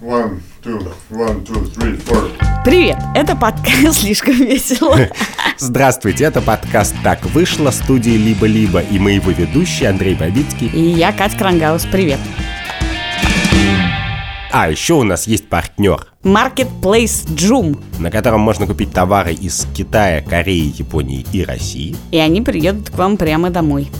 One, two, one, two, three, four. Привет, это подкаст «Слишком весело». Здравствуйте, это подкаст «Так вышло» студии «Либо-либо» и мы его ведущие Андрей Бабицкий. И я, Катя Крангаус, привет. А еще у нас есть партнер, Marketplace Joom. на котором можно купить товары из Китая, Кореи, Японии и России. И они приедут к вам прямо домой.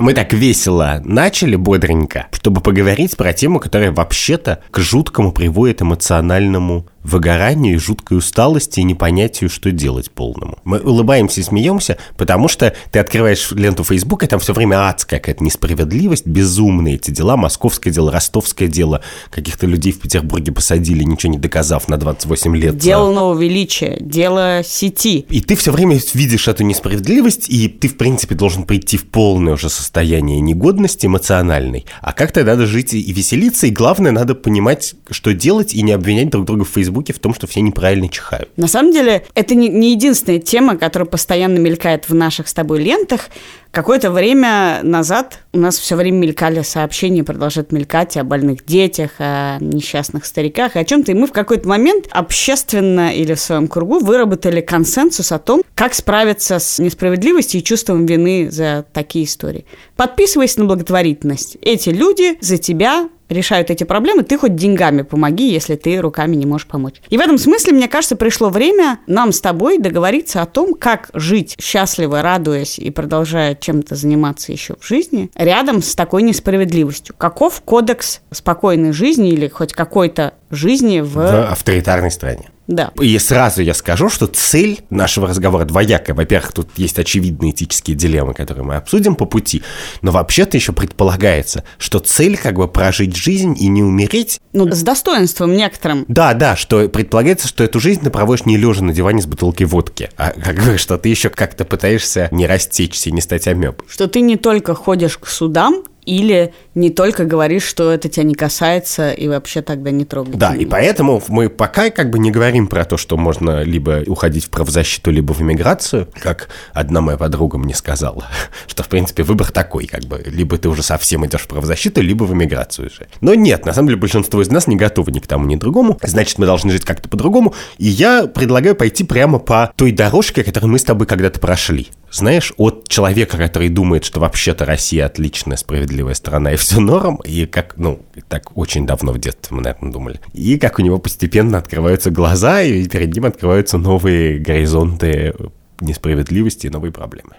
Мы так весело начали, бодренько, чтобы поговорить про тему, которая вообще-то к жуткому приводит эмоциональному выгоранию жуткой усталости и непонятию, что делать полному. Мы улыбаемся и смеемся, потому что ты открываешь ленту Фейсбука, и там все время адская какая-то несправедливость, безумные эти дела, московское дело, ростовское дело, каких-то людей в Петербурге посадили, ничего не доказав на 28 лет. Дело нового величия, дело сети. И ты все время видишь эту несправедливость, и ты, в принципе, должен прийти в полное уже состояние негодности эмоциональной. А как-то надо жить и веселиться, и главное, надо понимать, что делать, и не обвинять друг друга в Фейсбуке в том, что все неправильно чихают. На самом деле, это не, не единственная тема, которая постоянно мелькает в наших с тобой лентах. Какое-то время назад у нас все время мелькали сообщения, продолжают мелькать о больных детях, о несчастных стариках, о чем-то. И мы в какой-то момент общественно или в своем кругу выработали консенсус о том, как справиться с несправедливостью и чувством вины за такие истории. Подписывайся на благотворительность. Эти люди за тебя решают эти проблемы, ты хоть деньгами помоги, если ты руками не можешь помочь. И в этом смысле, мне кажется, пришло время нам с тобой договориться о том, как жить счастливо, радуясь и продолжая чем-то заниматься еще в жизни, рядом с такой несправедливостью. Каков кодекс спокойной жизни или хоть какой-то жизни в... В авторитарной стране. Да. И сразу я скажу, что цель нашего разговора двоякая. Во-первых, тут есть очевидные этические дилеммы, которые мы обсудим по пути, но вообще-то еще предполагается, что цель как бы прожить жизнь и не умереть. Ну, с достоинством некоторым. Да, да, что предполагается, что эту жизнь ты проводишь не лежа на диване с бутылкой водки, а как бы, что ты еще как-то пытаешься не растечься и не стать амебой. Что ты не только ходишь к судам, или не только говоришь, что это тебя не касается, и вообще тогда не трогай. Да, и поэтому мы пока как бы не говорим про то, что можно либо уходить в правозащиту, либо в эмиграцию, как одна моя подруга мне сказала, что, в принципе, выбор такой, как бы, либо ты уже совсем идешь в правозащиту, либо в эмиграцию уже. Но нет, на самом деле большинство из нас не готовы ни к тому, ни к другому, значит, мы должны жить как-то по-другому, и я предлагаю пойти прямо по той дорожке, которую мы с тобой когда-то прошли. Знаешь, от человека, который думает, что вообще-то Россия отличная, справедливая страна и все норм, и как, ну, так очень давно в детстве мы, наверное, думали, и как у него постепенно открываются глаза, и перед ним открываются новые горизонты несправедливости и новые проблемы.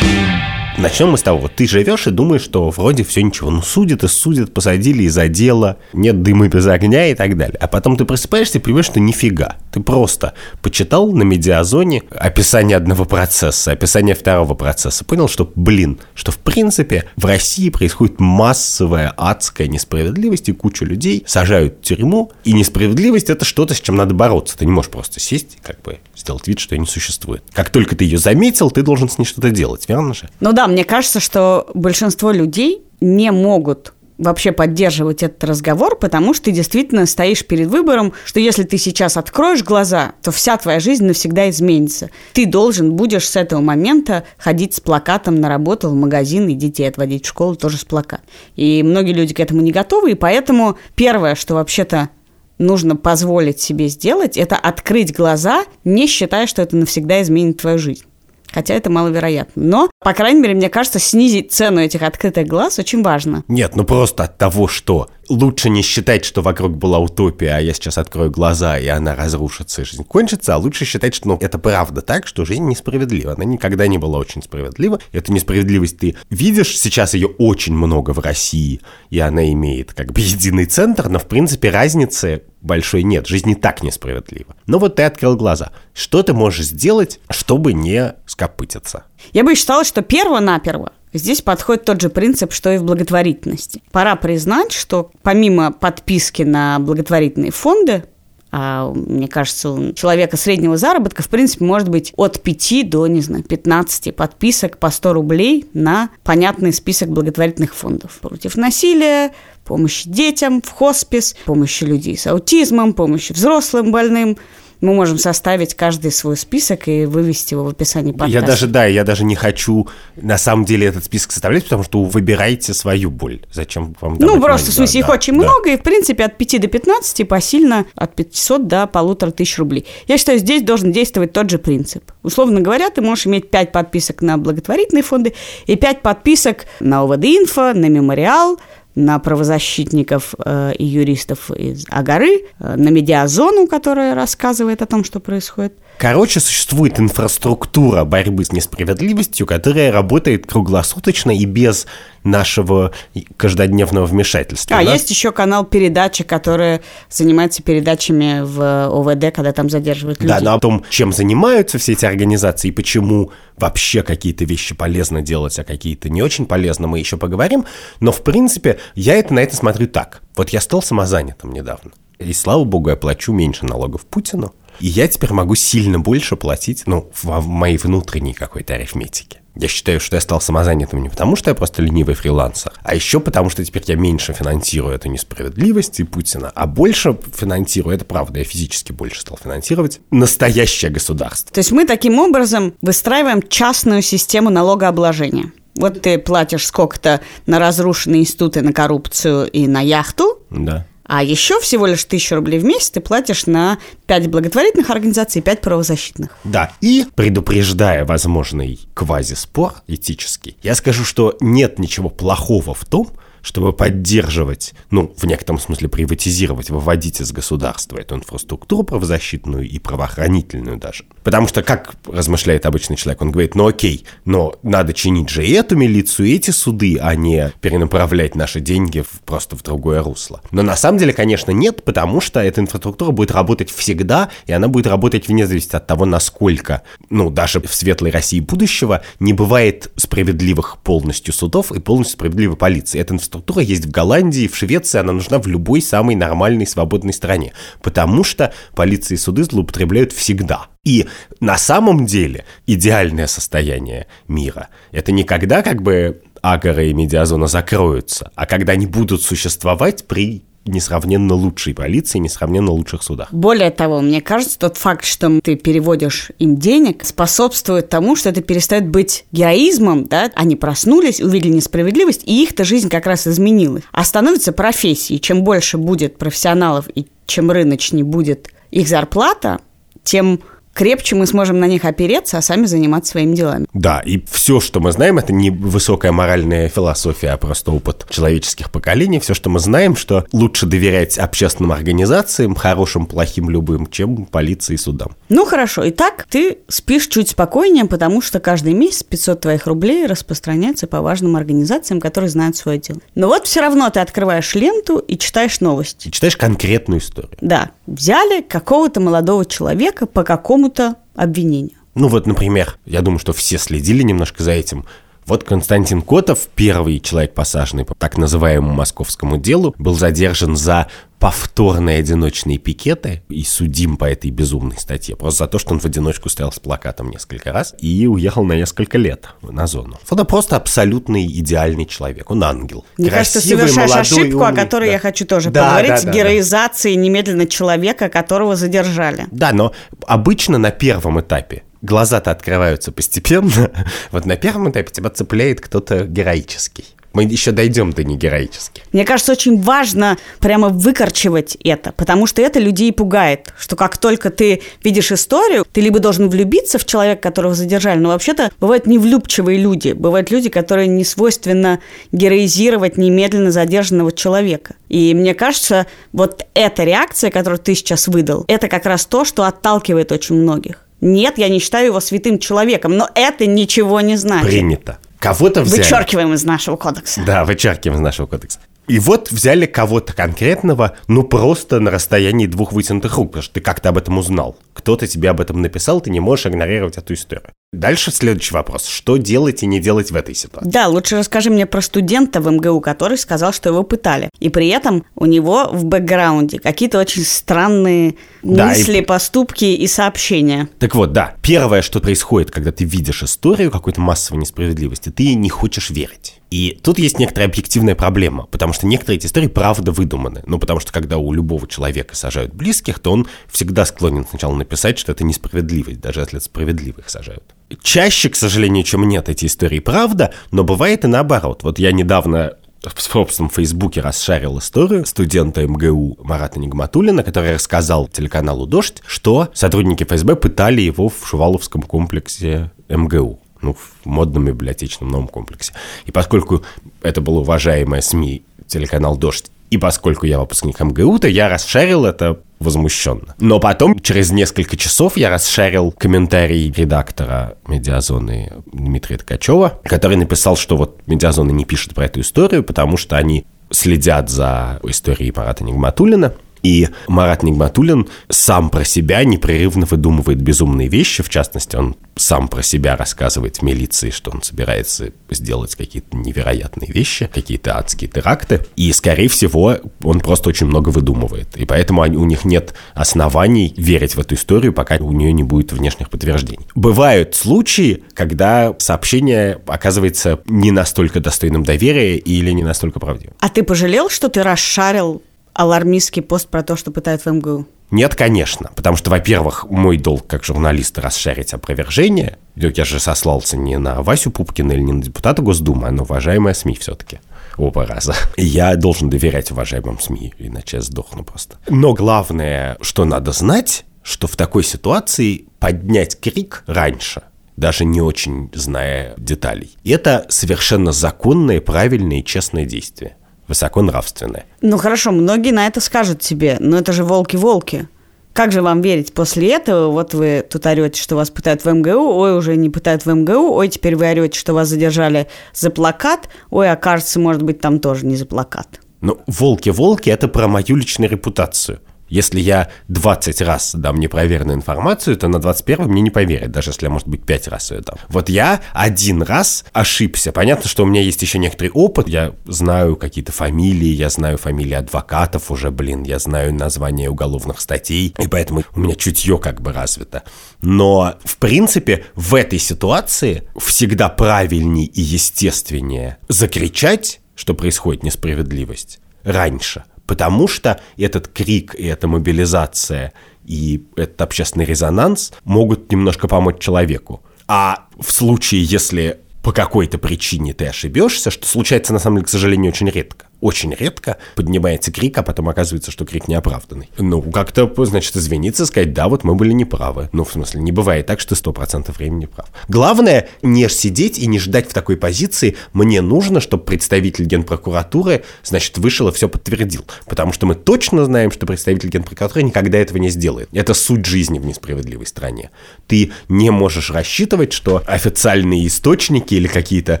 Начнем мы с того, вот ты живешь и думаешь, что вроде все ничего, ну судят и судят, посадили из-за дела, нет дыма без огня и так далее. А потом ты просыпаешься и понимаешь, что нифига. Ты просто почитал на медиазоне описание одного процесса, описание второго процесса, понял, что, блин, что в принципе в России происходит массовая адская несправедливость, и кучу людей сажают в тюрьму, и несправедливость это что-то, с чем надо бороться. Ты не можешь просто сесть как бы сделать вид, что ее не существует. Как только ты ее заметил, ты должен с ней что-то делать, верно же? Ну да, мне кажется, что большинство людей не могут вообще поддерживать этот разговор, потому что ты действительно стоишь перед выбором, что если ты сейчас откроешь глаза, то вся твоя жизнь навсегда изменится. Ты должен будешь с этого момента ходить с плакатом на работу, в магазин и детей отводить в школу тоже с плакатом. И многие люди к этому не готовы, и поэтому первое, что вообще-то нужно позволить себе сделать, это открыть глаза, не считая, что это навсегда изменит твою жизнь. Хотя это маловероятно. Но, по крайней мере, мне кажется, снизить цену этих открытых глаз очень важно. Нет, ну просто от того, что лучше не считать, что вокруг была утопия, а я сейчас открою глаза, и она разрушится, и жизнь кончится, а лучше считать, что ну, это правда так, что жизнь несправедлива. Она никогда не была очень справедлива. Эту несправедливость ты видишь, сейчас ее очень много в России, и она имеет как бы единый центр, но в принципе разницы большой нет. Жизнь не так несправедлива. Но вот ты открыл глаза. Что ты можешь сделать, чтобы не скопытиться? Я бы считала, что перво-наперво Здесь подходит тот же принцип, что и в благотворительности. Пора признать, что помимо подписки на благотворительные фонды, а, мне кажется, у человека среднего заработка, в принципе, может быть от 5 до, не знаю, 15 подписок по 100 рублей на понятный список благотворительных фондов. Против насилия, помощи детям в хоспис, помощи людей с аутизмом, помощи взрослым больным – мы можем составить каждый свой список и вывести его в описании подкаста. Я даже, да, я даже не хочу на самом деле этот список составлять, потому что вы выбираете свою боль. Зачем вам Ну, просто, в смысле, да, их да, очень да. много, и, в принципе, от 5 до 15 посильно от 500 до полутора тысяч рублей. Я считаю, здесь должен действовать тот же принцип. Условно говоря, ты можешь иметь 5 подписок на благотворительные фонды и 5 подписок на ОВД-инфо, на мемориал, на правозащитников э, и юристов из Агары, э, на медиазону, которая рассказывает о том, что происходит. Короче, существует инфраструктура борьбы с несправедливостью, которая работает круглосуточно и без нашего каждодневного вмешательства. А, да? есть еще канал передачи, который занимается передачами в ОВД, когда там задерживают людей. Да, но о том, чем занимаются все эти организации и почему вообще какие-то вещи полезно делать, а какие-то не очень полезно, мы еще поговорим. Но, в принципе, я это на это смотрю так. Вот я стал самозанятым недавно. И, слава богу, я плачу меньше налогов Путину. И я теперь могу сильно больше платить, ну, в моей внутренней какой-то арифметике. Я считаю, что я стал самозанятым не потому, что я просто ленивый фрилансер, а еще потому, что теперь я меньше финансирую эту несправедливость и Путина, а больше финансирую, это правда, я физически больше стал финансировать настоящее государство. То есть мы таким образом выстраиваем частную систему налогообложения. Вот ты платишь сколько-то на разрушенные институты, на коррупцию и на яхту. Да. А еще всего лишь тысячу рублей в месяц ты платишь на 5 благотворительных организаций и 5 правозащитных. Да, и предупреждая возможный квазиспор этический, я скажу, что нет ничего плохого в том, чтобы поддерживать, ну, в некотором смысле приватизировать, выводить из государства эту инфраструктуру правозащитную и правоохранительную даже. Потому что, как размышляет обычный человек, он говорит, ну окей, но надо чинить же и эту милицию, и эти суды, а не перенаправлять наши деньги в, просто в другое русло. Но на самом деле, конечно, нет, потому что эта инфраструктура будет работать всегда, и она будет работать вне зависимости от того, насколько, ну, даже в светлой России будущего не бывает справедливых полностью судов и полностью справедливой полиции. Эта структура есть в Голландии, в Швеции, она нужна в любой самой нормальной свободной стране, потому что полиция и суды злоупотребляют всегда. И на самом деле идеальное состояние мира – это не когда как бы агора и медиазона закроются, а когда они будут существовать при несравненно лучшей полиции, несравненно лучших судах. Более того, мне кажется, тот факт, что ты переводишь им денег, способствует тому, что это перестает быть героизмом, да, они проснулись, увидели несправедливость, и их-то жизнь как раз изменилась. А становится профессией. Чем больше будет профессионалов и чем рыночнее будет их зарплата, тем крепче мы сможем на них опереться, а сами заниматься своими делами. Да, и все, что мы знаем, это не высокая моральная философия, а просто опыт человеческих поколений. Все, что мы знаем, что лучше доверять общественным организациям, хорошим, плохим, любым, чем полиции и судам. Ну хорошо, итак, ты спишь чуть спокойнее, потому что каждый месяц 500 твоих рублей распространяется по важным организациям, которые знают свое дело. Но вот все равно ты открываешь ленту и читаешь новости. И читаешь конкретную историю. Да, взяли какого-то молодого человека по какому какому-то обвинению. Ну вот, например, я думаю, что все следили немножко за этим. Вот Константин Котов, первый человек, посаженный по так называемому московскому делу, был задержан за повторные одиночные пикеты и судим по этой безумной статье. Просто за то, что он в одиночку стоял с плакатом несколько раз и уехал на несколько лет на зону. Это просто абсолютный идеальный человек. Он ангел. Мне кажется, ты совершаешь ошибку, умный, о которой да. я хочу тоже да, поговорить. Да, да, героизации да. немедленно человека, которого задержали. Да, но обычно на первом этапе глаза-то открываются постепенно. Вот на первом этапе тебя цепляет кто-то героический. Мы еще дойдем до негероических. Мне кажется, очень важно прямо выкорчевать это, потому что это людей пугает, что как только ты видишь историю, ты либо должен влюбиться в человека, которого задержали, но вообще-то бывают невлюбчивые люди, бывают люди, которые не свойственно героизировать немедленно задержанного человека. И мне кажется, вот эта реакция, которую ты сейчас выдал, это как раз то, что отталкивает очень многих. Нет, я не считаю его святым человеком, но это ничего не значит. Принято. Кого-то взяли. Вычеркиваем из нашего кодекса. Да, вычеркиваем из нашего кодекса. И вот взяли кого-то конкретного, ну просто на расстоянии двух вытянутых рук, потому что ты как-то об этом узнал. Кто-то тебе об этом написал, ты не можешь игнорировать эту историю. Дальше следующий вопрос. Что делать и не делать в этой ситуации? Да, лучше расскажи мне про студента в МГУ, который сказал, что его пытали. И при этом у него в бэкграунде какие-то очень странные Да, и- мысли, поступки и сообщения. Так вот, да, первое, что происходит, когда ты видишь историю какой-то массовой несправедливости, ты ей не хочешь верить. И тут есть некоторая объективная проблема, потому что некоторые эти истории правда выдуманы. Ну, потому что когда у любого человека сажают близких, то он всегда склонен сначала написать, что это несправедливость, даже если справедливых сажают. Чаще, к сожалению, чем нет, эти истории правда, но бывает и наоборот. Вот я недавно в собственном Фейсбуке расшарил историю студента МГУ Марата Нигматулина, который рассказал телеканалу «Дождь», что сотрудники ФСБ пытали его в Шуваловском комплексе МГУ ну, в модном библиотечном новом комплексе. И поскольку это был уважаемая СМИ телеканал «Дождь», и поскольку я выпускник МГУ, то я расшарил это возмущенно. Но потом, через несколько часов, я расшарил комментарий редактора «Медиазоны» Дмитрия Ткачева, который написал, что вот «Медиазоны» не пишут про эту историю, потому что они следят за историей Марата Нигматуллина, и Марат Нигматуллин сам про себя непрерывно выдумывает безумные вещи. В частности, он сам про себя рассказывает милиции, что он собирается сделать какие-то невероятные вещи, какие-то адские теракты. И, скорее всего, он просто очень много выдумывает. И поэтому они- у них нет оснований верить в эту историю, пока у нее не будет внешних подтверждений. Бывают случаи, когда сообщение оказывается не настолько достойным доверия или не настолько правдивым. А ты пожалел, что ты расшарил алармистский пост про то, что пытают в МГУ? Нет, конечно. Потому что, во-первых, мой долг как журналиста расшарить опровержение. Я же сослался не на Васю Пупкина или не на депутата Госдумы, а на уважаемая СМИ все-таки. Оба раза. Я должен доверять уважаемым СМИ, иначе я сдохну просто. Но главное, что надо знать, что в такой ситуации поднять крик раньше, даже не очень зная деталей, это совершенно законное, правильное и честное действие. Высоконравственное. Ну хорошо, многие на это скажут тебе, но это же волки-волки. Как же вам верить после этого? Вот вы тут орете, что вас пытают в МГУ, ой, уже не пытают в МГУ, ой, теперь вы орете, что вас задержали за плакат, ой, окажется, может быть, там тоже не за плакат. Ну, волки-волки – это про мою личную репутацию. Если я 20 раз дам непроверенную информацию, то на 21 мне не поверят, даже если я, может быть, 5 раз ее дам. Вот я один раз ошибся. Понятно, что у меня есть еще некоторый опыт. Я знаю какие-то фамилии, я знаю фамилии адвокатов уже, блин, я знаю названия уголовных статей, и поэтому у меня чутье как бы развито. Но, в принципе, в этой ситуации всегда правильнее и естественнее закричать, что происходит несправедливость, раньше. Потому что этот крик и эта мобилизация и этот общественный резонанс могут немножко помочь человеку. А в случае, если по какой-то причине ты ошибешься, что случается, на самом деле, к сожалению, очень редко. Очень редко поднимается крик, а потом оказывается, что крик неоправданный. Ну, как-то, значит, извиниться, сказать, да, вот мы были неправы. Ну, в смысле, не бывает так, что ты сто процентов времени прав. Главное, не сидеть и не ждать в такой позиции. Мне нужно, чтобы представитель генпрокуратуры, значит, вышел и все подтвердил. Потому что мы точно знаем, что представитель генпрокуратуры никогда этого не сделает. Это суть жизни в несправедливой стране. Ты не можешь рассчитывать, что официальные источники или какие-то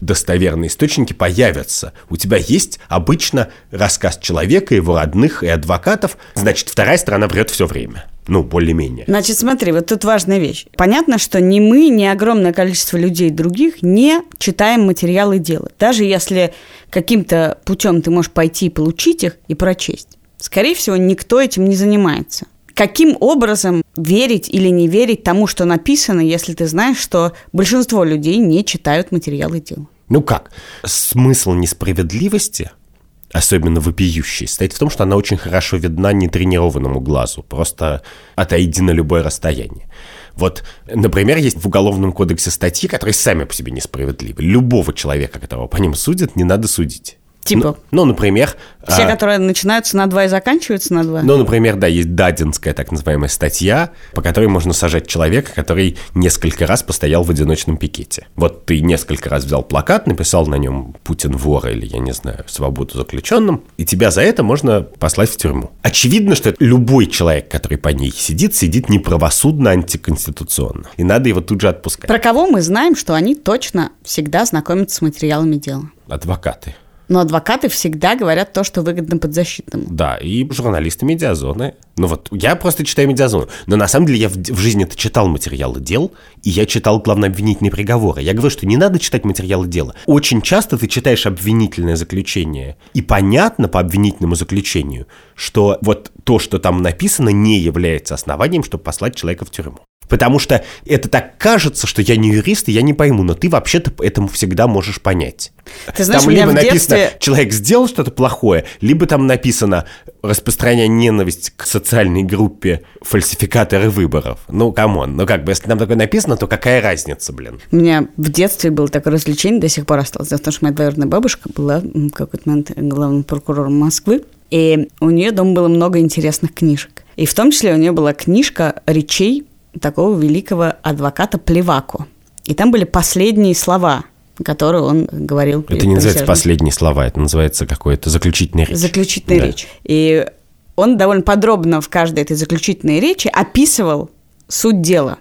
достоверные источники появятся. У тебя есть обычно рассказ человека, его родных и адвокатов, значит, вторая сторона врет все время. Ну, более-менее. Значит, смотри, вот тут важная вещь. Понятно, что ни мы, ни огромное количество людей других не читаем материалы дела. Даже если каким-то путем ты можешь пойти и получить их и прочесть. Скорее всего, никто этим не занимается. Каким образом верить или не верить тому, что написано, если ты знаешь, что большинство людей не читают материалы дела? Ну как? Смысл несправедливости, особенно вопиющий, стоит в том, что она очень хорошо видна нетренированному глазу. Просто отойди на любое расстояние. Вот, например, есть в Уголовном кодексе статьи, которые сами по себе несправедливы. Любого человека, которого по ним судят, не надо судить. Типа? Ну, ну, например... Все, а, которые начинаются на 2 и заканчиваются на 2? Ну, например, да, есть дадинская так называемая статья, по которой можно сажать человека, который несколько раз постоял в одиночном пикете. Вот ты несколько раз взял плакат, написал на нем «Путин вор» или, я не знаю, «Свободу заключенным», и тебя за это можно послать в тюрьму. Очевидно, что любой человек, который по ней сидит, сидит неправосудно, антиконституционно. И надо его тут же отпускать. Про кого мы знаем, что они точно всегда знакомятся с материалами дела? Адвокаты. Но адвокаты всегда говорят то, что выгодно подзащитному. Да, и журналисты медиазоны. Ну вот, я просто читаю медиазону. Но на самом деле я в, в жизни-то читал материалы дел, и я читал главнообвинительные приговоры. Я говорю, что не надо читать материалы дела. Очень часто ты читаешь обвинительное заключение, и понятно по обвинительному заключению, что вот то, что там написано, не является основанием, чтобы послать человека в тюрьму. Потому что это так кажется, что я не юрист, и я не пойму, но ты вообще-то этому всегда можешь понять. Ты знаешь, там у меня либо в написано, детстве- человек сделал что-то плохое, либо там написано, распространяя ненависть к социальной группе фальсификаторы выборов. Ну, come on, ну как бы, если там такое написано, то какая разница, блин? У меня в детстве было такое развлечение, до сих пор осталось. Том, что моя двоюродная бабушка была в какой-то момент главным прокурором Москвы, и у нее дома было много интересных книжек. И в том числе у нее была книжка речей такого великого адвоката Плевако. И там были последние слова, которые он говорил. Это не называется последние слова, это называется какое-то заключительная речь. Заключительная Да. речь. И он довольно подробно в каждой этой заключительной речи описывал суть дела.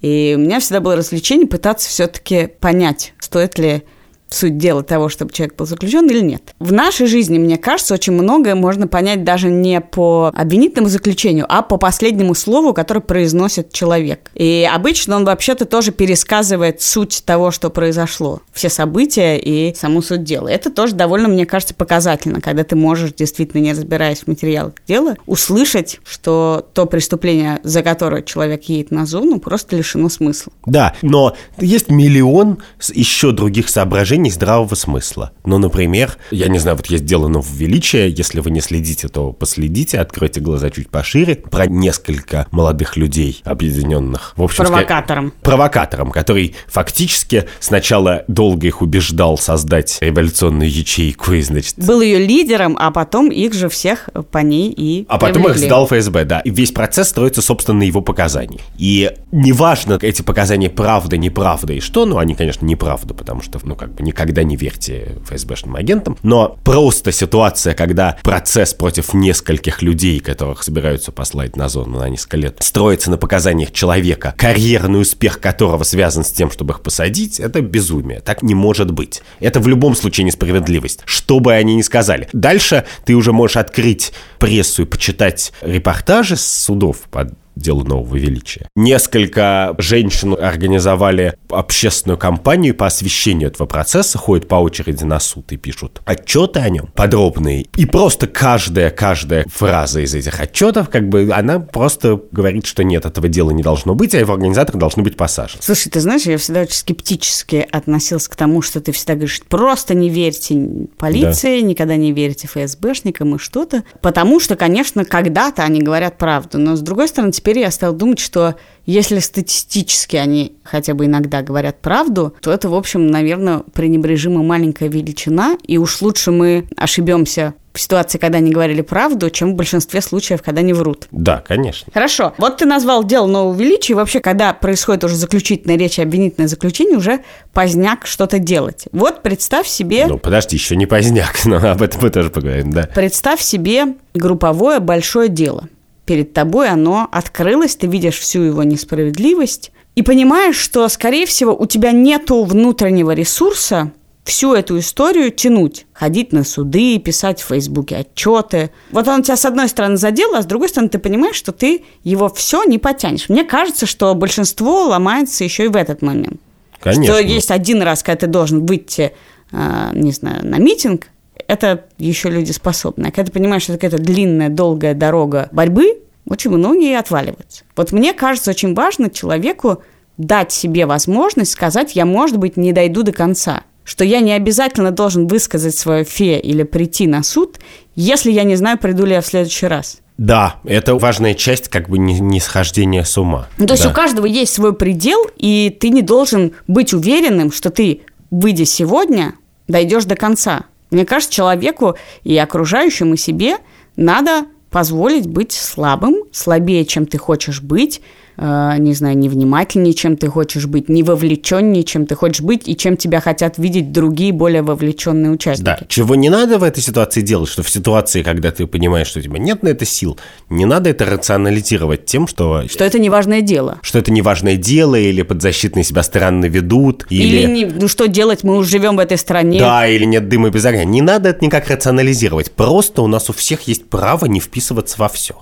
И у меня всегда было развлечение пытаться все-таки понять, стоит ли суть дела того, чтобы человек был заключен или нет. В нашей жизни, мне кажется, очень многое можно понять даже не по обвинительному заключению, а по последнему слову, которое произносит человек. И обычно он вообще-то тоже пересказывает суть того, что произошло. Все события и саму суть дела. Это тоже довольно, мне кажется, показательно, когда ты можешь, действительно не разбираясь в материалах дела, услышать, что то преступление, за которое человек едет на зону, просто лишено смысла. Да, но есть миллион еще других соображений здравого смысла. Ну, например, я не знаю, вот есть дело нововеличия, если вы не следите, то последите, откройте глаза чуть пошире, про несколько молодых людей, объединенных. В общем, Провокатором. провокатором, который фактически сначала долго их убеждал создать революционную ячейку и, значит, Был ее лидером, а потом их же всех по ней и а потом их привлекли. сдал ФСБ, да. И весь процесс строится, собственно, на его показаний. И неважно, эти показания правда, неправда и что, ну, они, конечно, неправда, потому что, ну, как бы никогда не верьте ФСБшным агентам. Но просто ситуация, когда процесс против нескольких людей, которых собираются послать на зону на несколько лет, строится на показаниях человека, карьерный успех которого связан с тем, чтобы их посадить, это безумие. Так не может быть. Это в любом случае несправедливость. Что бы они ни сказали. Дальше ты уже можешь открыть прессу и почитать репортажи с судов под делу нового величия. Несколько женщин организовали общественную кампанию по освещению этого процесса, ходят по очереди на суд и пишут отчеты о нем подробные. И просто каждая, каждая фраза из этих отчетов, как бы, она просто говорит, что нет, этого дела не должно быть, а его организаторы должны быть посажены. Слушай, ты знаешь, я всегда очень скептически относился к тому, что ты всегда говоришь, просто не верьте полиции, никогда не верьте ФСБшникам и что-то. Потому что, конечно, когда-то они говорят правду. Но, с другой стороны, теперь я стал думать, что если статистически они хотя бы иногда говорят правду, то это, в общем, наверное, пренебрежимо маленькая величина. И уж лучше мы ошибемся в ситуации, когда они говорили правду, чем в большинстве случаев, когда они врут. Да, конечно. Хорошо. Вот ты назвал дело нового величия. И вообще, когда происходит уже заключительная речь и обвинительное заключение, уже поздняк что-то делать. Вот представь себе, Ну, подожди, еще не поздняк, но об этом мы тоже поговорим, да. представь себе групповое большое дело. Перед тобой оно открылось, ты видишь всю его несправедливость и понимаешь, что, скорее всего, у тебя нету внутреннего ресурса всю эту историю тянуть, ходить на суды, писать в Фейсбуке отчеты. Вот он тебя с одной стороны задел, а с другой стороны ты понимаешь, что ты его все не потянешь. Мне кажется, что большинство ломается еще и в этот момент. Конечно. Что есть один раз, когда ты должен выйти, а, не знаю, на митинг, это еще люди способны. А когда ты понимаешь, что это какая-то длинная, долгая дорога борьбы, очень многие отваливаются. Вот мне кажется, очень важно человеку дать себе возможность сказать, я, может быть, не дойду до конца. Что я не обязательно должен высказать свое фе или прийти на суд, если я не знаю, приду ли я в следующий раз. Да, это важная часть как бы не, не схождения с ума. Ну, то есть Да. у каждого есть свой предел, и ты не должен быть уверенным, что ты, выйдя сегодня, дойдешь до конца. Мне кажется, человеку и окружающим, и себе надо позволить быть слабым, слабее, чем ты хочешь быть, э, не знаю, невнимательнее, чем ты хочешь быть, не вовлеченнее, чем ты хочешь быть, и чем тебя хотят видеть другие более вовлеченные участники. Да, чего не надо в этой ситуации делать, что в ситуации, когда ты понимаешь, что у тебя нет на это сил, не надо это рационализировать тем, что, Что это неважное дело. что это неважное дело, или подзащитные себя странно ведут, или... Или, не- ну что делать, мы уже живем в этой стране. Да, или нет дыма без огня. Не надо это никак рационализировать. Просто у нас у всех есть право не вписываться во все.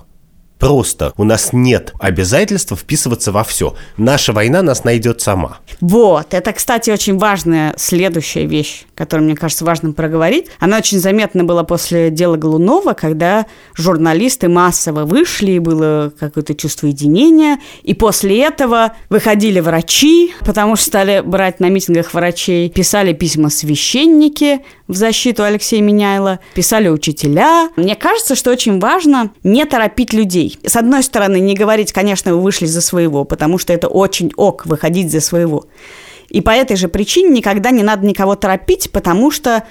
Просто у нас нет обязательства вписываться во все. Наша война нас найдет сама. Вот, это, кстати, очень важная следующая вещь, которую, мне кажется, важным проговорить. Она очень заметна была после дела Голунова, когда журналисты массово вышли, и было какое-то чувство единения, и после этого выходили врачи, потому что стали брать на митингах врачей, писали письма священники в защиту Алексея Меняйла, писали учителя. Мне кажется, что очень важно не торопить людей. С одной стороны, не говорить, конечно, вы вышли за своего, потому что это очень ок выходить за своего. И по этой же причине никогда не надо никого торопить, потому что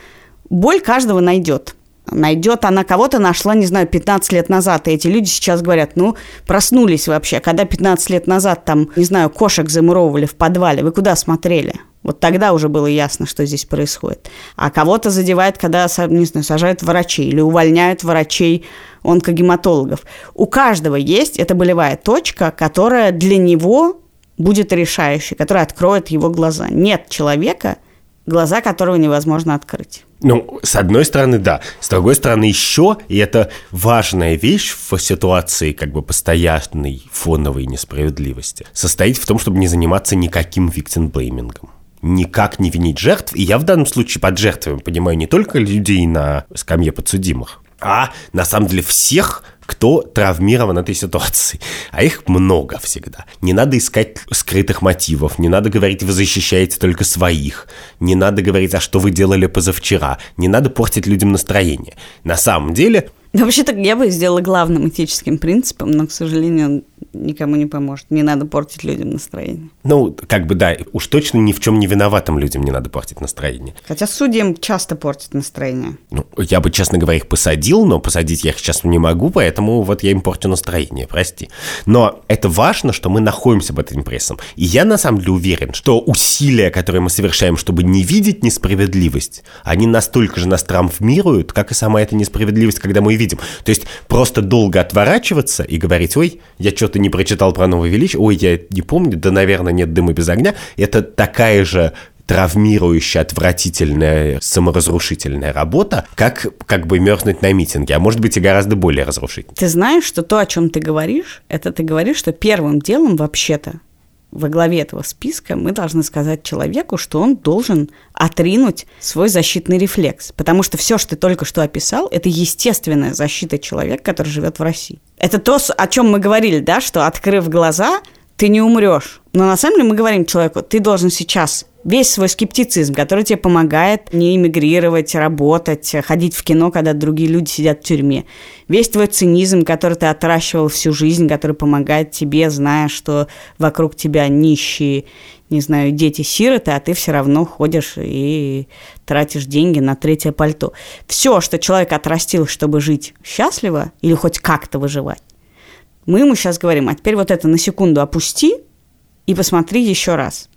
боль каждого найдет. Найдет она кого-то, нашла, не знаю, 15 лет назад. И эти люди сейчас говорят, ну, проснулись вообще. Когда 15 лет назад там, не знаю, кошек замуровывали в подвале, вы куда смотрели? Вот тогда уже было ясно, что здесь происходит. А кого-то задевает, когда, не знаю, сажают врачей или увольняют врачей онкогематологов. У каждого есть эта болевая точка, которая для него будет решающей, которая откроет его глаза. Нет человека, глаза которого невозможно открыть. Ну, с одной стороны, да. С другой стороны, еще, и это важная вещь в ситуации как бы постоянной фоновой несправедливости, состоит в том, чтобы не заниматься никаким виктимблеймингом никак не винить жертв. И я в данном случае под жертвами понимаю не только людей на скамье подсудимых, а на самом деле всех, кто травмирован этой ситуацией. А их много всегда. Не надо искать скрытых мотивов, не надо говорить, вы защищаете только своих, не надо говорить, а что вы делали позавчера, не надо портить людям настроение. На самом деле... Вообще-то я бы сделала главным этическим принципом, но, к сожалению, никому не поможет. Не надо портить людям настроение. Ну, как бы да, уж точно ни в чем не виноватым людям не надо портить настроение. Хотя судьям часто портят настроение. Ну, я бы, честно говоря, их посадил, но посадить я их сейчас не могу, поэтому вот я им порчу настроение, прости. Но это важно, что мы находимся под этим прессом. И я на самом деле уверен, что усилия, которые мы совершаем, чтобы не видеть несправедливость, они настолько же нас травмируют, как и сама эта несправедливость, когда мы видим. То есть просто долго отворачиваться и говорить, ой, я что-то не прочитал про новое величие, ой, я не помню, да, наверное, нет дыма без огня, это такая же травмирующая, отвратительная, саморазрушительная работа, как как бы мерзнуть на митинге, а может быть и гораздо более разрушительная. Ты знаешь, что то, о чем ты говоришь, это ты говоришь, что первым делом вообще-то во главе этого списка мы должны сказать человеку, что он должен отринуть свой защитный рефлекс. Потому что все, что ты только что описал, это естественная защита человека, который живет в России. Это то, о чем мы говорили, да, что открыв глаза, ты не умрешь. Но на самом деле мы говорим человеку, ты должен сейчас весь свой скептицизм, который тебе помогает не эмигрировать, работать, ходить в кино, когда другие люди сидят в тюрьме. Весь твой цинизм, который ты отращивал всю жизнь, который помогает тебе, зная, что вокруг тебя нищие, не знаю, дети-сироты, а ты все равно ходишь и тратишь деньги на третье пальто. Все, что человек отрастил, чтобы жить счастливо или хоть как-то выживать, мы ему сейчас говорим, а теперь вот это на секунду опусти и посмотри еще раз.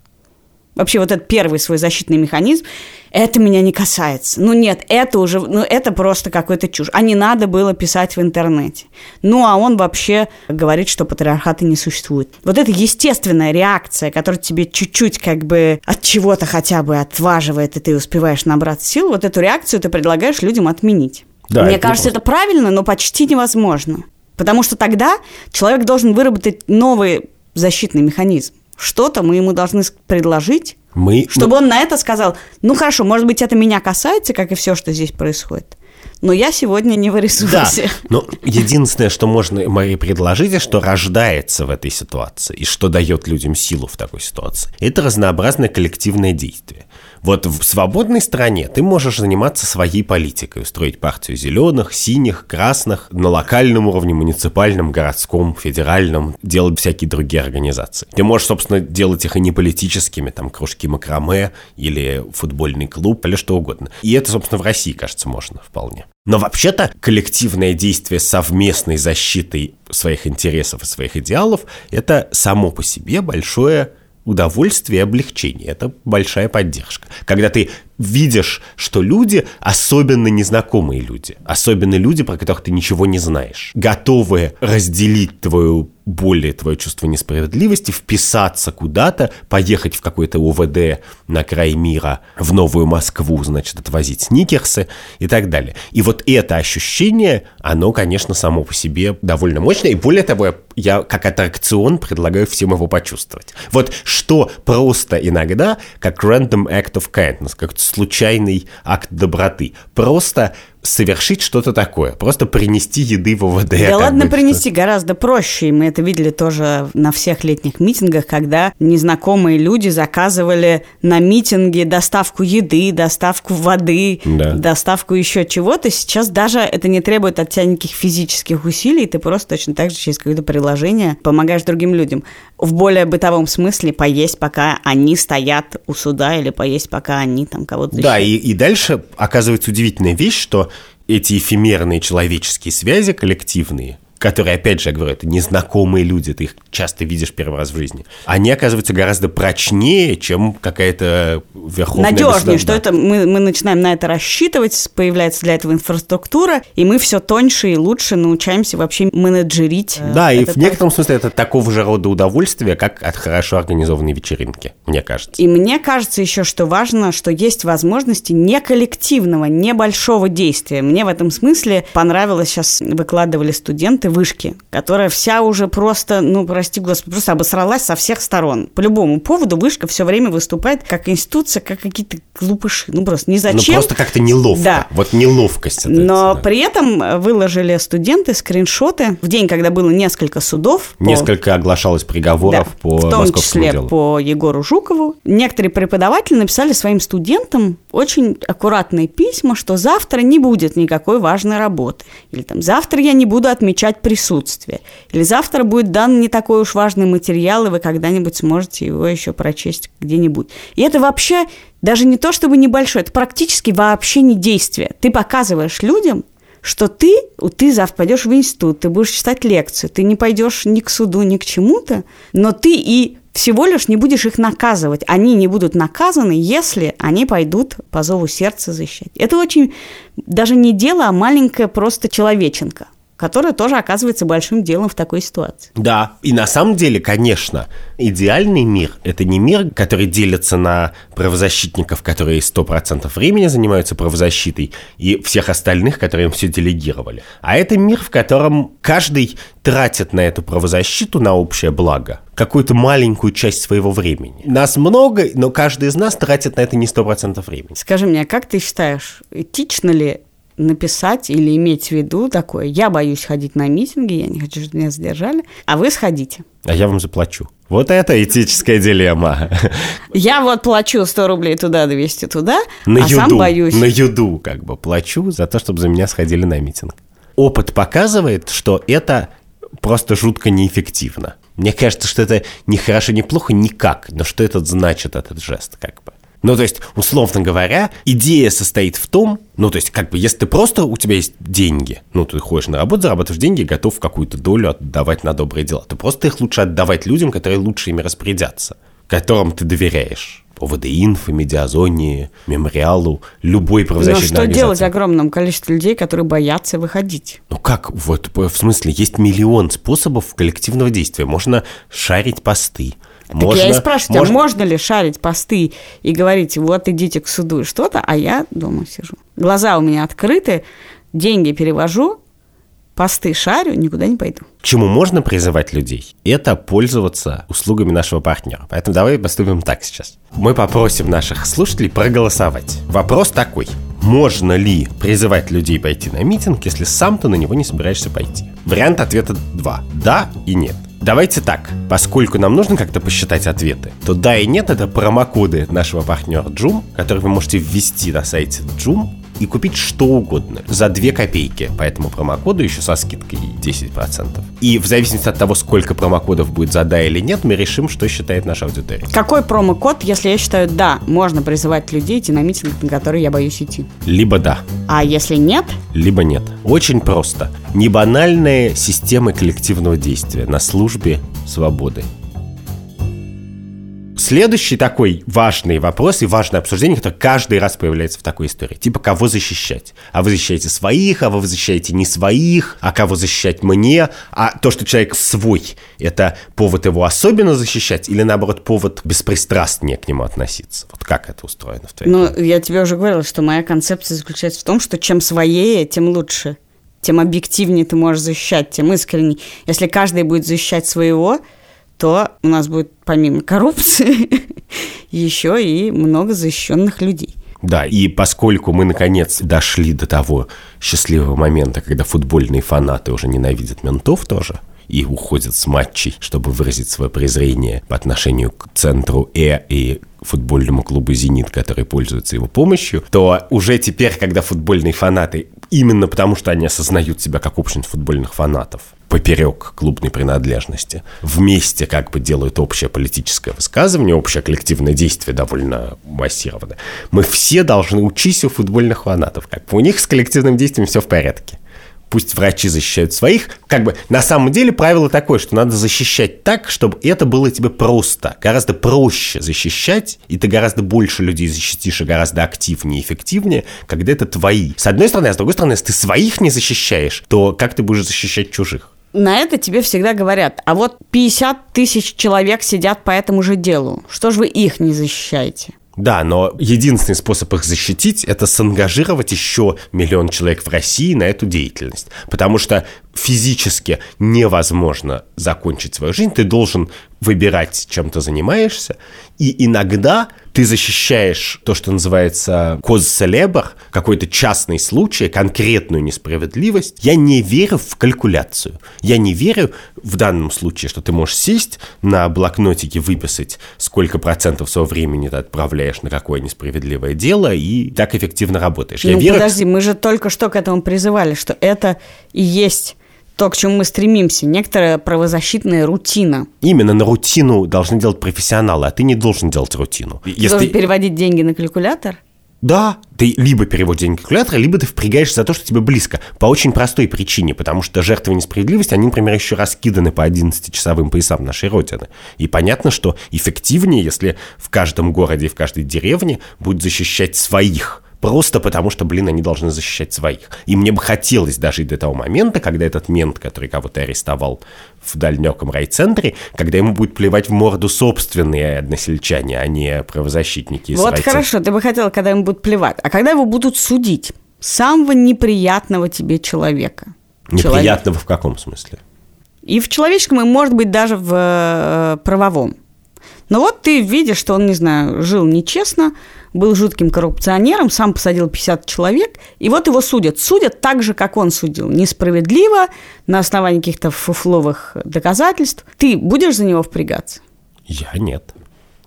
Вообще вот этот первый свой защитный механизм, это меня не касается. Ну нет, это уже, ну это просто какой-то чушь. А не надо было писать в интернете. Ну а он вообще говорит, что патриархата не существует. Вот это естественная реакция, которая тебе чуть-чуть как бы от чего-то хотя бы отваживает, и ты успеваешь набраться сил, вот эту реакцию ты предлагаешь людям отменить. Да, Мне это кажется, это правильно, но почти невозможно. Потому что тогда человек должен выработать новый защитный механизм. Что-то мы ему должны предложить, мы... чтобы он на это сказал, ну хорошо, может быть, это меня касается, как и все, что здесь происходит. Но я сегодня не в ресурсе. Да, но единственное, что можно Марии предложить, что рождается в этой ситуации и что дает людям силу в такой ситуации, это разнообразное коллективное действие. Вот в свободной стране ты можешь заниматься своей политикой, устроить партию зеленых, синих, красных, на локальном уровне, муниципальном, городском, федеральном, делать всякие другие организации. Ты можешь, собственно, делать их и не политическими, там, кружки макраме или футбольный клуб или что угодно. И это, собственно, в России, кажется, можно вполне. Но вообще-то коллективное действие совместной защитой своих интересов и своих идеалов – это само по себе большое удовольствие и облегчение. Это большая поддержка. Когда ты видишь, что люди, особенно незнакомые люди, особенно люди, про которых ты ничего не знаешь, готовы разделить твою более твое чувство несправедливости, вписаться куда-то, поехать в какой-то УВД на край мира, в Новую Москву, значит, отвозить сникерсы и так далее. И вот это ощущение, оно, конечно, само по себе довольно мощное. И более того, я как аттракцион предлагаю всем его почувствовать. Вот что просто иногда, как random act of kindness, как случайный акт доброты, просто совершить что-то такое, просто принести еды в ОВД. Да ладно принести, гораздо проще. И мы это видели тоже на всех летних митингах, когда незнакомые люди заказывали на митинге доставку еды, доставку воды, да. доставку еще чего-то. Сейчас даже это не требует от тебя никаких физических усилий, ты просто точно так же через какое-то приложение помогаешь другим людям. В более бытовом смысле поесть, пока они стоят у суда, или поесть, пока они там кого-то. Да, и, и дальше оказывается удивительная вещь, что эти эфемерные человеческие связи коллективные, которые, опять же, я говорю, это незнакомые люди, ты их часто видишь первый раз в жизни, они оказываются гораздо прочнее, чем какая-то верховная Надежнее, что это мы, мы начинаем на это рассчитывать, появляется для этого инфраструктура, и мы все тоньше и лучше научаемся вообще менеджерить. Э, да, и в некотором смысле это такого же рода удовольствие, как от хорошо организованной вечеринки, мне кажется. И мне кажется еще, что важно, что есть возможности не коллективного, небольшого действия. Мне в этом смысле понравилось, сейчас выкладывали студенты вышки, которая вся уже просто, ну, прости господи, просто обосралась со всех сторон. По любому поводу вышка все время выступает как институция, как какие-то глупыши. Ну, просто ни зачем. Ну, просто как-то неловко. Да. Вот неловкость. Но да. при этом выложили студенты скриншоты в день, когда было несколько судов. Несколько по... оглашалось приговоров да, по В том числе делу. по Егору Жукову. Некоторые преподаватели написали своим студентам очень аккуратные письма, что завтра не будет никакой важной работы. Или там завтра я не буду отмечать присутствие. Или завтра будет дан не такой уж важный материал, и вы когда-нибудь сможете его еще прочесть где-нибудь. И это вообще даже не то чтобы небольшое, это практически вообще не действие. Ты показываешь людям, что ты, ты завтра пойдешь в институт, ты будешь читать лекцию, ты не пойдешь ни к суду, ни к чему-то, но ты и всего лишь не будешь их наказывать. Они не будут наказаны, если они пойдут по зову сердца защищать. Это очень даже не дело, а маленькая просто человеченка которое тоже оказывается большим делом в такой ситуации. Да, и на самом деле, конечно, идеальный мир – это не мир, который делится на правозащитников, которые 100% времени занимаются правозащитой, и всех остальных, которые им все делегировали. А это мир, в котором каждый тратит на эту правозащиту, на общее благо, какую-то маленькую часть своего времени. Нас много, но каждый из нас тратит на это не 100% времени. Скажи мне, а как ты считаешь, этично ли написать или иметь в виду такое, я боюсь ходить на митинги, я не хочу, чтобы меня задержали, а вы сходите. А я вам заплачу. Вот это этическая дилемма. Я вот плачу 100 рублей туда, 200 туда, на а юду, сам боюсь. На юду как бы плачу за то, чтобы за меня сходили на митинг. Опыт показывает, что это просто жутко неэффективно. Мне кажется, что это не хорошо, не плохо, никак. Но что этот значит, этот жест, как бы? Ну, то есть, условно говоря, идея состоит в том, ну, то есть, как бы, если ты просто, у тебя есть деньги, ну, ты ходишь на работу, зарабатываешь деньги, готов какую-то долю отдавать на добрые дела, то просто их лучше отдавать людям, которые лучше ими распорядятся, которым ты доверяешь. ОВД Инфо, Медиазоне, Мемориалу, любой правозащитной Но что делать огромному количеству людей, которые боятся выходить? Ну как? Вот в смысле, есть миллион способов коллективного действия. Можно шарить посты, можно, так я и спрашиваю, можно... а можно ли шарить посты и говорить, вот идите к суду и что-то, а я дома сижу. Глаза у меня открыты, деньги перевожу, посты шарю, никуда не пойду. К чему можно призывать людей? Это пользоваться услугами нашего партнера. Поэтому давай поступим так сейчас. Мы попросим наших слушателей проголосовать. Вопрос такой. Можно ли призывать людей пойти на митинг, если сам ты на него не собираешься пойти? Вариант ответа два. Да и нет. Давайте так, поскольку нам нужно как-то посчитать ответы, то да и нет это промокоды нашего партнера Joom, которые вы можете ввести на сайте Joom и купить что угодно за 2 копейки по этому промокоду еще со скидкой 10%. И в зависимости от того, сколько промокодов будет за да или нет, мы решим, что считает наша аудитория. Какой промокод, если я считаю да, можно призывать людей идти на митинг, на который я боюсь идти? Либо да. А если нет? Либо нет. Очень просто. Не банальные системы коллективного действия на службе свободы. Следующий такой важный вопрос и важное обсуждение, которое каждый раз появляется в такой истории. Типа, кого защищать? А вы защищаете своих, а вы защищаете не своих, а кого защищать мне? А то, что человек свой, это повод его особенно защищать или, наоборот, повод беспристрастнее к нему относиться? Вот как это устроено в твоей Ну, я тебе уже говорила, что моя концепция заключается в том, что чем своее, тем лучше. Тем объективнее ты можешь защищать, тем искренней. Если каждый будет защищать своего, то у нас будет помимо коррупции еще и много защищенных людей. Да, и поскольку мы наконец дошли до того счастливого момента, когда футбольные фанаты уже ненавидят ментов тоже, и уходят с матчей, чтобы выразить свое презрение по отношению к центру Э и футбольному клубу «Зенит», который пользуется его помощью, то уже теперь, когда футбольные фанаты, именно потому что они осознают себя как общность футбольных фанатов, поперек клубной принадлежности, вместе как бы делают общее политическое высказывание, общее коллективное действие довольно массированное. Мы все должны учиться у футбольных фанатов. Как бы у них с коллективным действием все в порядке пусть врачи защищают своих. Как бы на самом деле правило такое, что надо защищать так, чтобы это было тебе просто. Гораздо проще защищать, и ты гораздо больше людей защитишь, и гораздо активнее эффективнее, когда это твои. С одной стороны, а с другой стороны, если ты своих не защищаешь, то как ты будешь защищать чужих? На это тебе всегда говорят, а вот 50 тысяч человек сидят по этому же делу. Что же вы их не защищаете? Да, но единственный способ их защитить – это сангажировать еще миллион человек в России на эту деятельность. Потому что физически невозможно закончить свою жизнь. Ты должен выбирать, чем ты занимаешься. И иногда ты защищаешь то, что называется коз селебр, какой-то частный случай, конкретную несправедливость. Я не верю в калькуляцию. Я не верю в данном случае, что ты можешь сесть на блокнотике, выписать, сколько процентов своего времени ты отправляешь на какое несправедливое дело, и так эффективно работаешь. Ну, Я верю... подожди, мы же только что к этому призывали, что это и есть то, к чему мы стремимся, некоторая правозащитная рутина. Именно на рутину должны делать профессионалы, а ты не должен делать рутину. Ты должен переводить деньги на калькулятор? Да, ты либо переводишь деньги калькулятора, либо ты впрягаешься за то, что тебе близко. По очень простой причине, потому что жертвы несправедливости, они, например, еще раскиданы по 11-часовым поясам нашей Родины. И понятно, что эффективнее, если в каждом городе и в каждой деревне будет защищать своих – Просто потому, что, блин, они должны защищать своих. И мне бы хотелось дожить до того момента, когда этот мент, который кого-то арестовал в дальнеком райцентре, когда ему будет плевать в морду собственные односельчане, а не правозащитники Вот райцентра. хорошо, ты бы хотела, когда ему будут плевать. А когда его будут судить? Самого неприятного тебе человека. Неприятного Человек. в каком смысле? И в человеческом, и, может быть, даже в э, правовом. Но вот ты видишь, что он, не знаю, жил нечестно, был жутким коррупционером, сам посадил 50 человек, и вот его судят. Судят так же, как он судил. Несправедливо, на основании каких-то фуфловых доказательств. Ты будешь за него впрягаться? Я нет.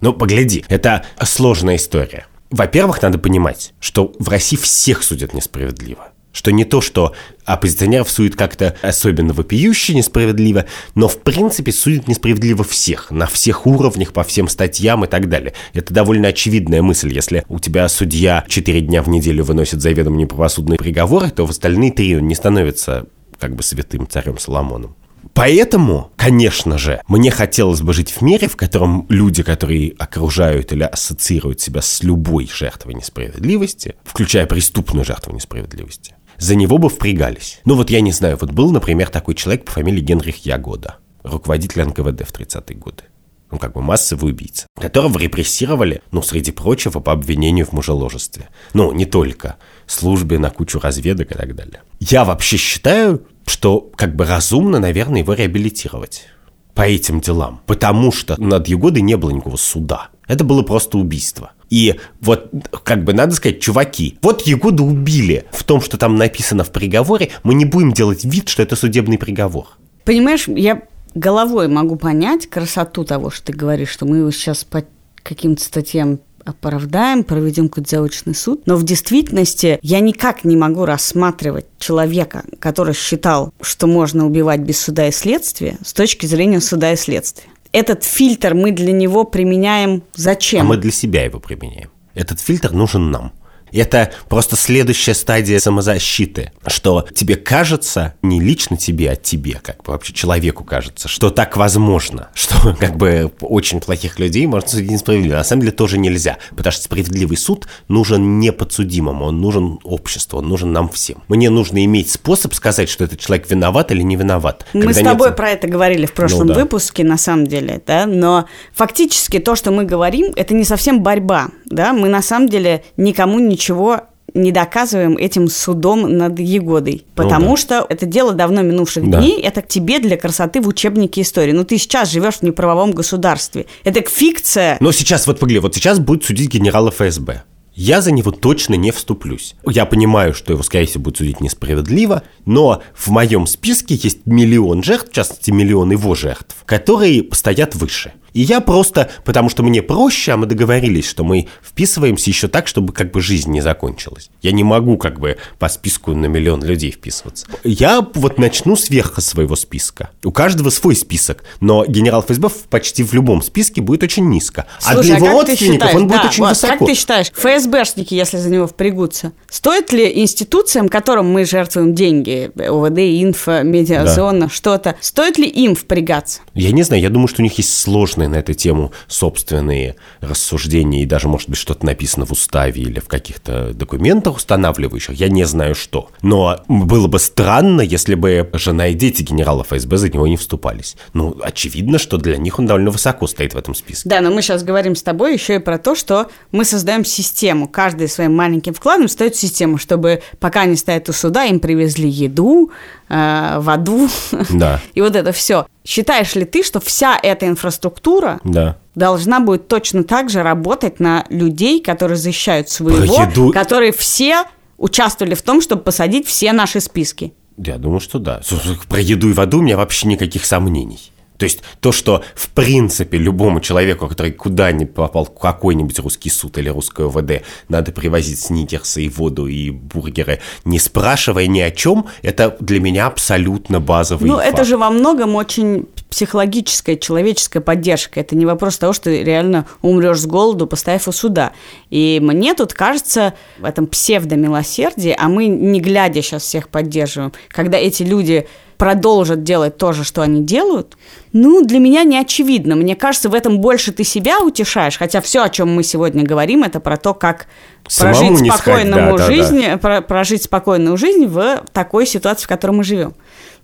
Ну, погляди, это сложная история. Во-первых, надо понимать, что в России всех судят несправедливо что не то, что оппозиционеров судят как-то особенно вопиюще несправедливо, но в принципе судят несправедливо всех, на всех уровнях, по всем статьям и так далее. Это довольно очевидная мысль. Если у тебя судья 4 дня в неделю выносит заведомо неправосудные приговоры, то в остальные три он не становится как бы святым царем Соломоном. Поэтому, конечно же, мне хотелось бы жить в мире, в котором люди, которые окружают или ассоциируют себя с любой жертвой несправедливости, включая преступную жертву несправедливости, за него бы впрягались. Ну вот я не знаю, вот был, например, такой человек по фамилии Генрих Ягода, руководитель НКВД в 30-е годы. Ну, как бы массовый убийца, которого репрессировали, ну, среди прочего, по обвинению в мужеложестве. Ну, не только. Службе на кучу разведок и так далее. Я вообще считаю, что как бы разумно, наверное, его реабилитировать по этим делам. Потому что над Егодой не было никакого суда. Это было просто убийство. И вот, как бы надо сказать, чуваки, вот Егода убили. В том, что там написано в приговоре, мы не будем делать вид, что это судебный приговор. Понимаешь, я головой могу понять красоту того, что ты говоришь, что мы его сейчас по каким-то статьям оправдаем, проведем какой-то заочный суд. Но в действительности я никак не могу рассматривать человека, который считал, что можно убивать без суда и следствия, с точки зрения суда и следствия. Этот фильтр мы для него применяем зачем? А мы для себя его применяем. Этот фильтр нужен нам. Это просто следующая стадия самозащиты, что тебе кажется, не лично тебе, а тебе, как бы вообще человеку кажется, что так возможно, что как бы очень плохих людей можно судить несправедливо. На самом деле тоже нельзя, потому что справедливый суд нужен не подсудимому, он нужен обществу, он нужен нам всем. Мне нужно иметь способ сказать, что этот человек виноват или не виноват. Мы с тобой нет... про это говорили в прошлом ну, да. выпуске, на самом деле, да, но фактически то, что мы говорим, это не совсем борьба, да, мы на самом деле никому ничего не доказываем этим судом над Егодой. Ну потому ну, да. что это дело давно минувших да. дней, это к тебе для красоты в учебнике истории. Ну, ты сейчас живешь в неправовом государстве. Это фикция. Но сейчас, вот погляди, вот сейчас будет судить генерала ФСБ. Я за него точно не вступлюсь. Я понимаю, что его, скорее всего, будут судить несправедливо, но в моем списке есть миллион жертв, в частности, миллион его жертв, которые стоят выше. И я просто, потому что мне проще, а мы договорились, что мы вписываемся еще так, чтобы как бы жизнь не закончилась. Я не могу как бы по списку на миллион людей вписываться. Я вот начну сверху своего списка. У каждого свой список, но генерал ФСБ почти в любом списке будет очень низко. Слушай, а для его а родственников он будет да, очень вот, высоко. Как ты считаешь, ФСБшники, если за него впрягутся, стоит ли институциям, которым мы жертвуем деньги, ОВД, Инфо, Медиазона, да. что-то, стоит ли им впрягаться? Я не знаю, я думаю, что у них есть сложные сложные на эту тему собственные рассуждения, и даже, может быть, что-то написано в уставе или в каких-то документах устанавливающих, я не знаю что. Но было бы странно, если бы жена и дети генерала ФСБ за него не вступались. Ну, очевидно, что для них он довольно высоко стоит в этом списке. Да, но мы сейчас говорим с тобой еще и про то, что мы создаем систему. Каждый своим маленьким вкладом стоит систему, чтобы пока они стоят у суда, им привезли еду, э, воду да. и вот это все. Считаешь ли ты, что вся эта инфраструктура да. должна будет точно так же работать на людей, которые защищают своего, еду... которые все участвовали в том, чтобы посадить все наши списки? Я думаю, что да. Про еду и воду у меня вообще никаких сомнений. То есть то, что в принципе любому человеку, который куда-нибудь попал в какой-нибудь русский суд или русское ОВД, надо привозить сникерсы и воду и бургеры, не спрашивая ни о чем, это для меня абсолютно базовый Ну, факт. это же во многом очень психологическая, человеческая поддержка. Это не вопрос того, что ты реально умрешь с голоду, поставив у суда. И мне тут кажется в этом псевдомилосердии, а мы не глядя сейчас всех поддерживаем, когда эти люди продолжат делать то же, что они делают, ну, для меня не очевидно. Мне кажется, в этом больше ты себя утешаешь, хотя все, о чем мы сегодня говорим, это про то, как Самому прожить спокойную сказать, да, жизнь, да, да. прожить спокойную жизнь в такой ситуации, в которой мы живем.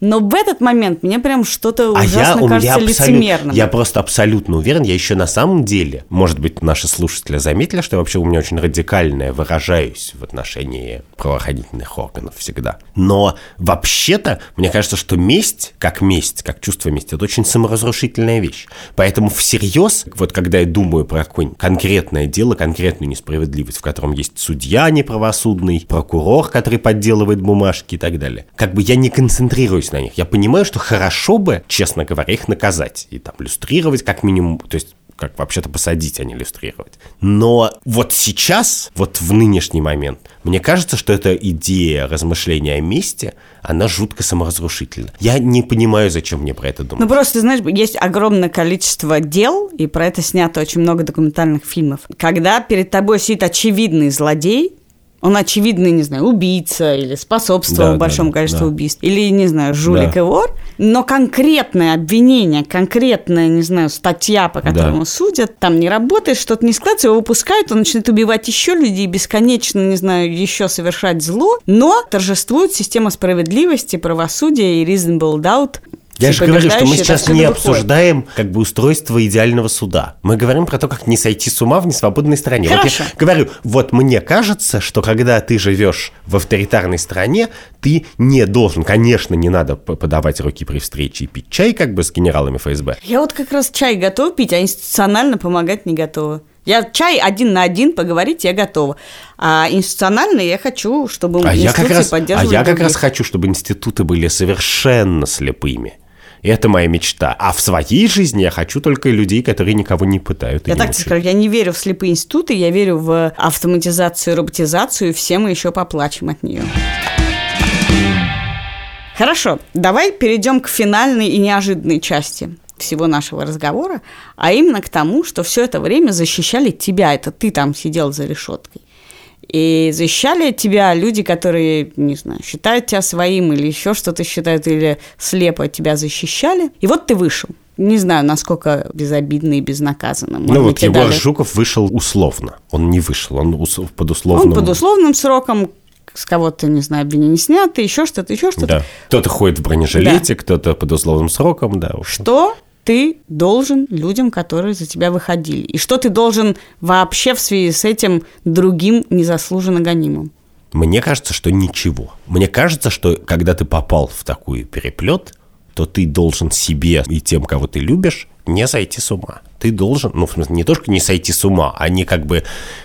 Но в этот момент мне прям что-то а ужасно я, кажется я лицемерным. Я просто абсолютно уверен, я еще на самом деле, может быть, наши слушатели заметили, что я вообще у меня очень радикальное выражаюсь в отношении правоохранительных органов всегда. Но вообще-то, мне кажется, что месть, как месть, как чувство мести, это очень саморазрушительная вещь. Поэтому всерьез, вот когда я думаю про какое-нибудь конкретное дело, конкретную несправедливость, в котором есть судья неправосудный, прокурор, который подделывает бумажки и так далее, как бы я не концентрируюсь на них. Я понимаю, что хорошо бы, честно говоря, их наказать и там иллюстрировать как минимум, то есть как вообще-то посадить, а не иллюстрировать. Но вот сейчас, вот в нынешний момент, мне кажется, что эта идея размышления о месте, она жутко саморазрушительна. Я не понимаю, зачем мне про это думать. Ну просто, знаешь, есть огромное количество дел, и про это снято очень много документальных фильмов. Когда перед тобой сидит очевидный злодей, он очевидный, не знаю, убийца или способствовал да, большому да, количеству да. убийств, или, не знаю, жулик да. и вор, но конкретное обвинение, конкретная, не знаю, статья, по которому да. судят, там не работает, что-то не складывается, его выпускают, он начинает убивать еще людей, бесконечно, не знаю, еще совершать зло, но торжествует система справедливости, правосудия и reasonable doubt, я же говорю, что мы сейчас не обсуждаем как бы устройство идеального суда. Мы говорим про то, как не сойти с ума в несвободной стране. Хорошо. Вот я говорю, вот мне кажется, что когда ты живешь в авторитарной стране, ты не должен, конечно, не надо подавать руки при встрече и пить чай как бы с генералами ФСБ. Я вот как раз чай готов пить, а институционально помогать не готова. Я чай один на один поговорить я готова. А институционально я хочу, чтобы а институции я как раз, поддерживали А я как раз хочу, чтобы институты были совершенно слепыми. Это моя мечта. А в своей жизни я хочу только людей, которые никого не пытают. Я так скажу, я не верю в слепые институты, я верю в автоматизацию, роботизацию, и все мы еще поплачем от нее. Хорошо, давай перейдем к финальной и неожиданной части всего нашего разговора, а именно к тому, что все это время защищали тебя, это ты там сидел за решеткой. И защищали тебя люди, которые, не знаю, считают тебя своим или еще что-то считают, или слепо тебя защищали. И вот ты вышел. Не знаю, насколько безобидно и безнаказанно. Может ну вот Егор дали- Жуков вышел условно. Он не вышел, он ус- под условным... Он под условным сроком, с кого-то, не знаю, обвинение снято, еще что-то, еще что-то. Да. Кто-то ходит в бронежилете, кто-то под условным сроком, да. Что ты должен людям, которые за тебя выходили? И что ты должен вообще в связи с этим другим незаслуженно гонимым? Мне кажется, что ничего. Мне кажется, что когда ты попал в такой переплет, то ты должен себе и тем, кого ты любишь, не сойти с ума. Ты должен, ну, в смысле, не только не сойти с ума, а не как бы,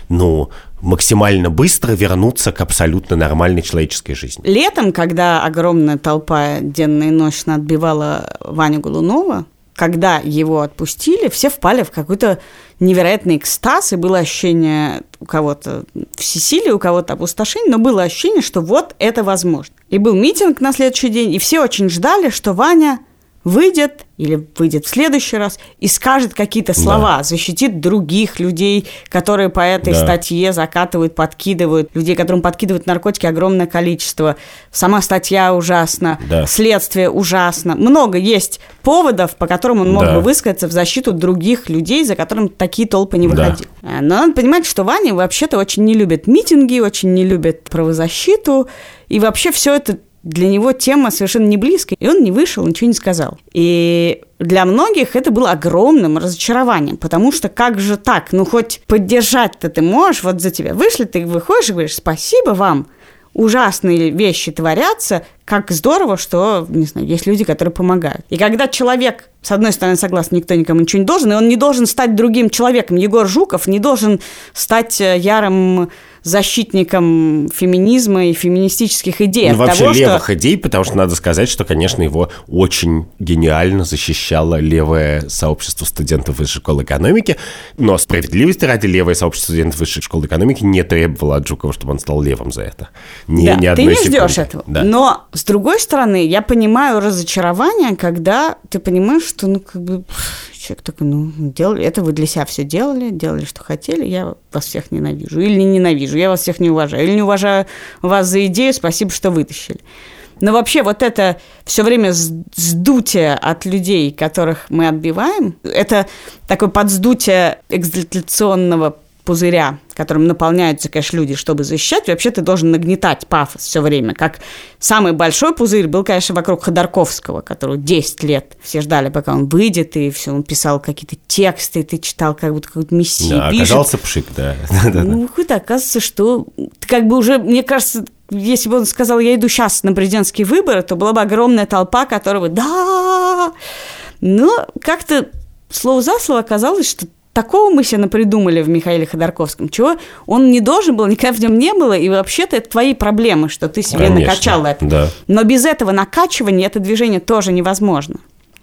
ну, максимально быстро вернуться к абсолютно нормальной человеческой жизни. Летом, когда огромная толпа денно и ночно отбивала Ваню Голунова, когда его отпустили, все впали в какой-то невероятный экстаз, и было ощущение у кого-то всесилия, у кого-то опустошения, но было ощущение, что вот это возможно. И был митинг на следующий день, и все очень ждали, что Ваня выйдет или выйдет в следующий раз и скажет какие-то слова, защитит других людей, которые по этой Да. статье закатывают, подкидывают, людей, которым подкидывают наркотики огромное количество. Сама статья ужасна, Да. следствие ужасно. Много есть поводов, по которым он мог Да. бы высказаться в защиту других людей, за которым такие толпы не Да. выходили. А, Но надо понимать, что Ваня вообще-то очень не любит митинги, очень не любит правозащиту, и вообще все это для него тема совершенно не близкая, и он не вышел, ничего не сказал. И для многих это было огромным разочарованием, потому что как же так, ну хоть поддержать-то ты можешь, вот за тебя вышли, ты выходишь и говоришь спасибо вам, ужасные вещи творятся, как здорово, что, не знаю, есть люди, которые помогают. И когда человек, с одной стороны, согласен, никто никому ничего не должен, и он не должен стать другим человеком. Егор Жуков не должен стать э, ярым защитником феминизма и феминистических идей. Ну, вообще того, что- левых идей, потому что надо сказать, что, конечно, его очень гениально защищало левое сообщество студентов высшей школы экономики, но справедливости ради левое сообщество студентов высшей школы экономики не требовало от Жукова, чтобы он стал левым за это. Ни, Да, ни ты одной не секунды. ждешь этого. Да. Но с другой стороны, я понимаю разочарование, когда ты понимаешь, что ну как бы человек такой, ну делали, это вы для себя все делали, делали, что хотели, я вас всех ненавижу или не ненавижу, я вас всех не уважаю, или не уважаю вас за идею, спасибо, что вытащили. Но вообще вот это все время сдутие от людей, которых мы отбиваем, это такое подсдутие экзальтационного пузыря, которым наполняются, конечно, люди, чтобы защищать, вообще ты должен нагнетать пафос все время. Как самый большой пузырь был, конечно, вокруг Ходорковского, которого 10 лет все ждали, пока он выйдет, и все, он писал какие-то тексты, и ты читал, как будто какой-то мессия Да, пишет. оказался пшик, да. Ну, какой-то оказывается, что ты как бы уже, мне кажется, если бы он сказал, я иду сейчас на президентские выборы, то была бы огромная толпа, которая бы «да!» Но как-то слово за слово оказалось, что такого мы себе напридумали в Михаиле Ходорковском, чего он не должен был, никогда в нем не было, и вообще-то это твои проблемы, что ты себе Конечно, накачал это. да. Но без этого накачивания это движение тоже невозможно.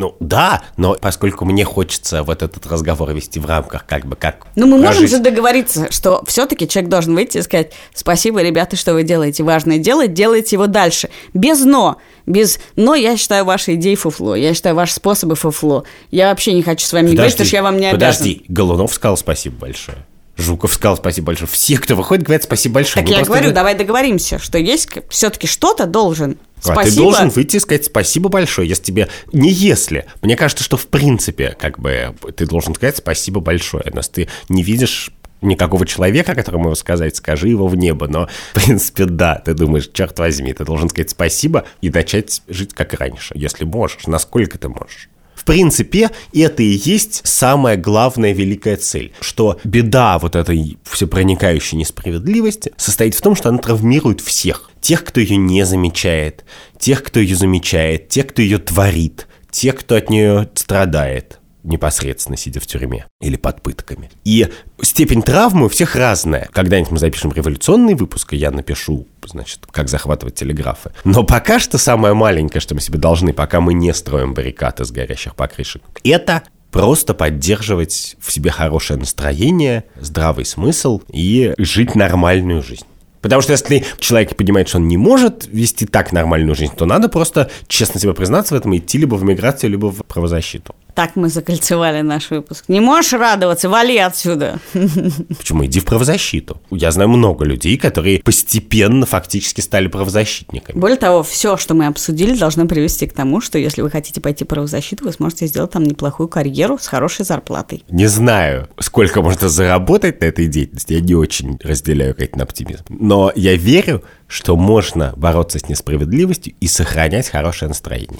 Ну да, но поскольку мне хочется вот этот разговор вести в рамках как бы как Ну, мы можем прожить- же договориться, что все-таки человек должен выйти и сказать, спасибо, ребята, что вы делаете. Важное дело, делайте его дальше. Без «но». Без «но» я считаю ваши идеи фуфло. Я считаю ваши способы фуфло. Я вообще не хочу с вами говорить, потому что я вам не обязан. подожди, Голунов сказал спасибо большое. Жуков сказал спасибо большое. Все, кто выходит, говорят спасибо большое. Так Мы я говорю, давай договоримся, что есть все-таки что-то должен. А Спасибо. ты должен выйти и сказать спасибо большое, если тебе... Не если. Мне кажется, что в принципе, как бы, ты должен сказать спасибо большое. Но если ты не видишь никакого человека, которому его сказать, скажи его в небо. Но, в принципе, да, ты думаешь, черт возьми, ты должен сказать спасибо и начать жить как раньше, если можешь. Насколько ты можешь. В принципе, это и есть самая главная великая цель, что беда вот этой всепроникающей несправедливости состоит в том, что она травмирует всех. Тех, кто ее не замечает, тех, кто ее замечает, тех, кто ее творит, тех, кто от нее страдает непосредственно сидя в тюрьме или под пытками. И степень травмы у всех разная. Когда-нибудь мы запишем революционный выпуск, и я напишу, значит, как захватывать телеграфы. Но пока что самое маленькое, что мы себе должны, пока мы не строим баррикад из горящих покрышек, это просто поддерживать в себе хорошее настроение, здравый смысл и жить нормальную жизнь. Потому что если человек понимает, что он не может вести так нормальную жизнь, то надо просто честно себе признаться в этом и идти либо в миграцию, либо в правозащиту. Так мы закольцевали наш выпуск. Не можешь радоваться, вали отсюда. Почему? Иди в правозащиту. Я знаю много людей, которые постепенно фактически стали правозащитниками. Более того, все, что мы обсудили, должно привести к тому, что если вы хотите пойти в правозащиту, вы сможете сделать там неплохую карьеру с хорошей зарплатой. Не знаю, сколько можно заработать на этой деятельности. Я не очень разделяю какой-то оптимизм. Но я верю, что можно бороться с несправедливостью и сохранять хорошее настроение.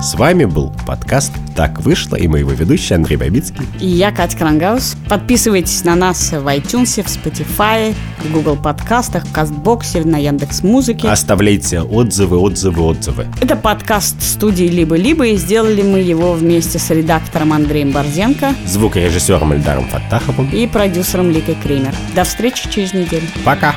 С вами был подкаст «Так вышло» и моего ведущий Андрей Бабицкий. И я, Катя Крангаус. Подписывайтесь на нас в iTunes, в Spotify, в Google подкастах, в Кастбоксе, на Яндекс Музыке. Оставляйте отзывы, отзывы, отзывы. Это подкаст студии «Либо-либо», и сделали мы его вместе с редактором Андреем Борзенко Звукорежиссером Эльдаром Фаттаховым. и продюсером Ликой Кремер. До встречи через неделю. Пока!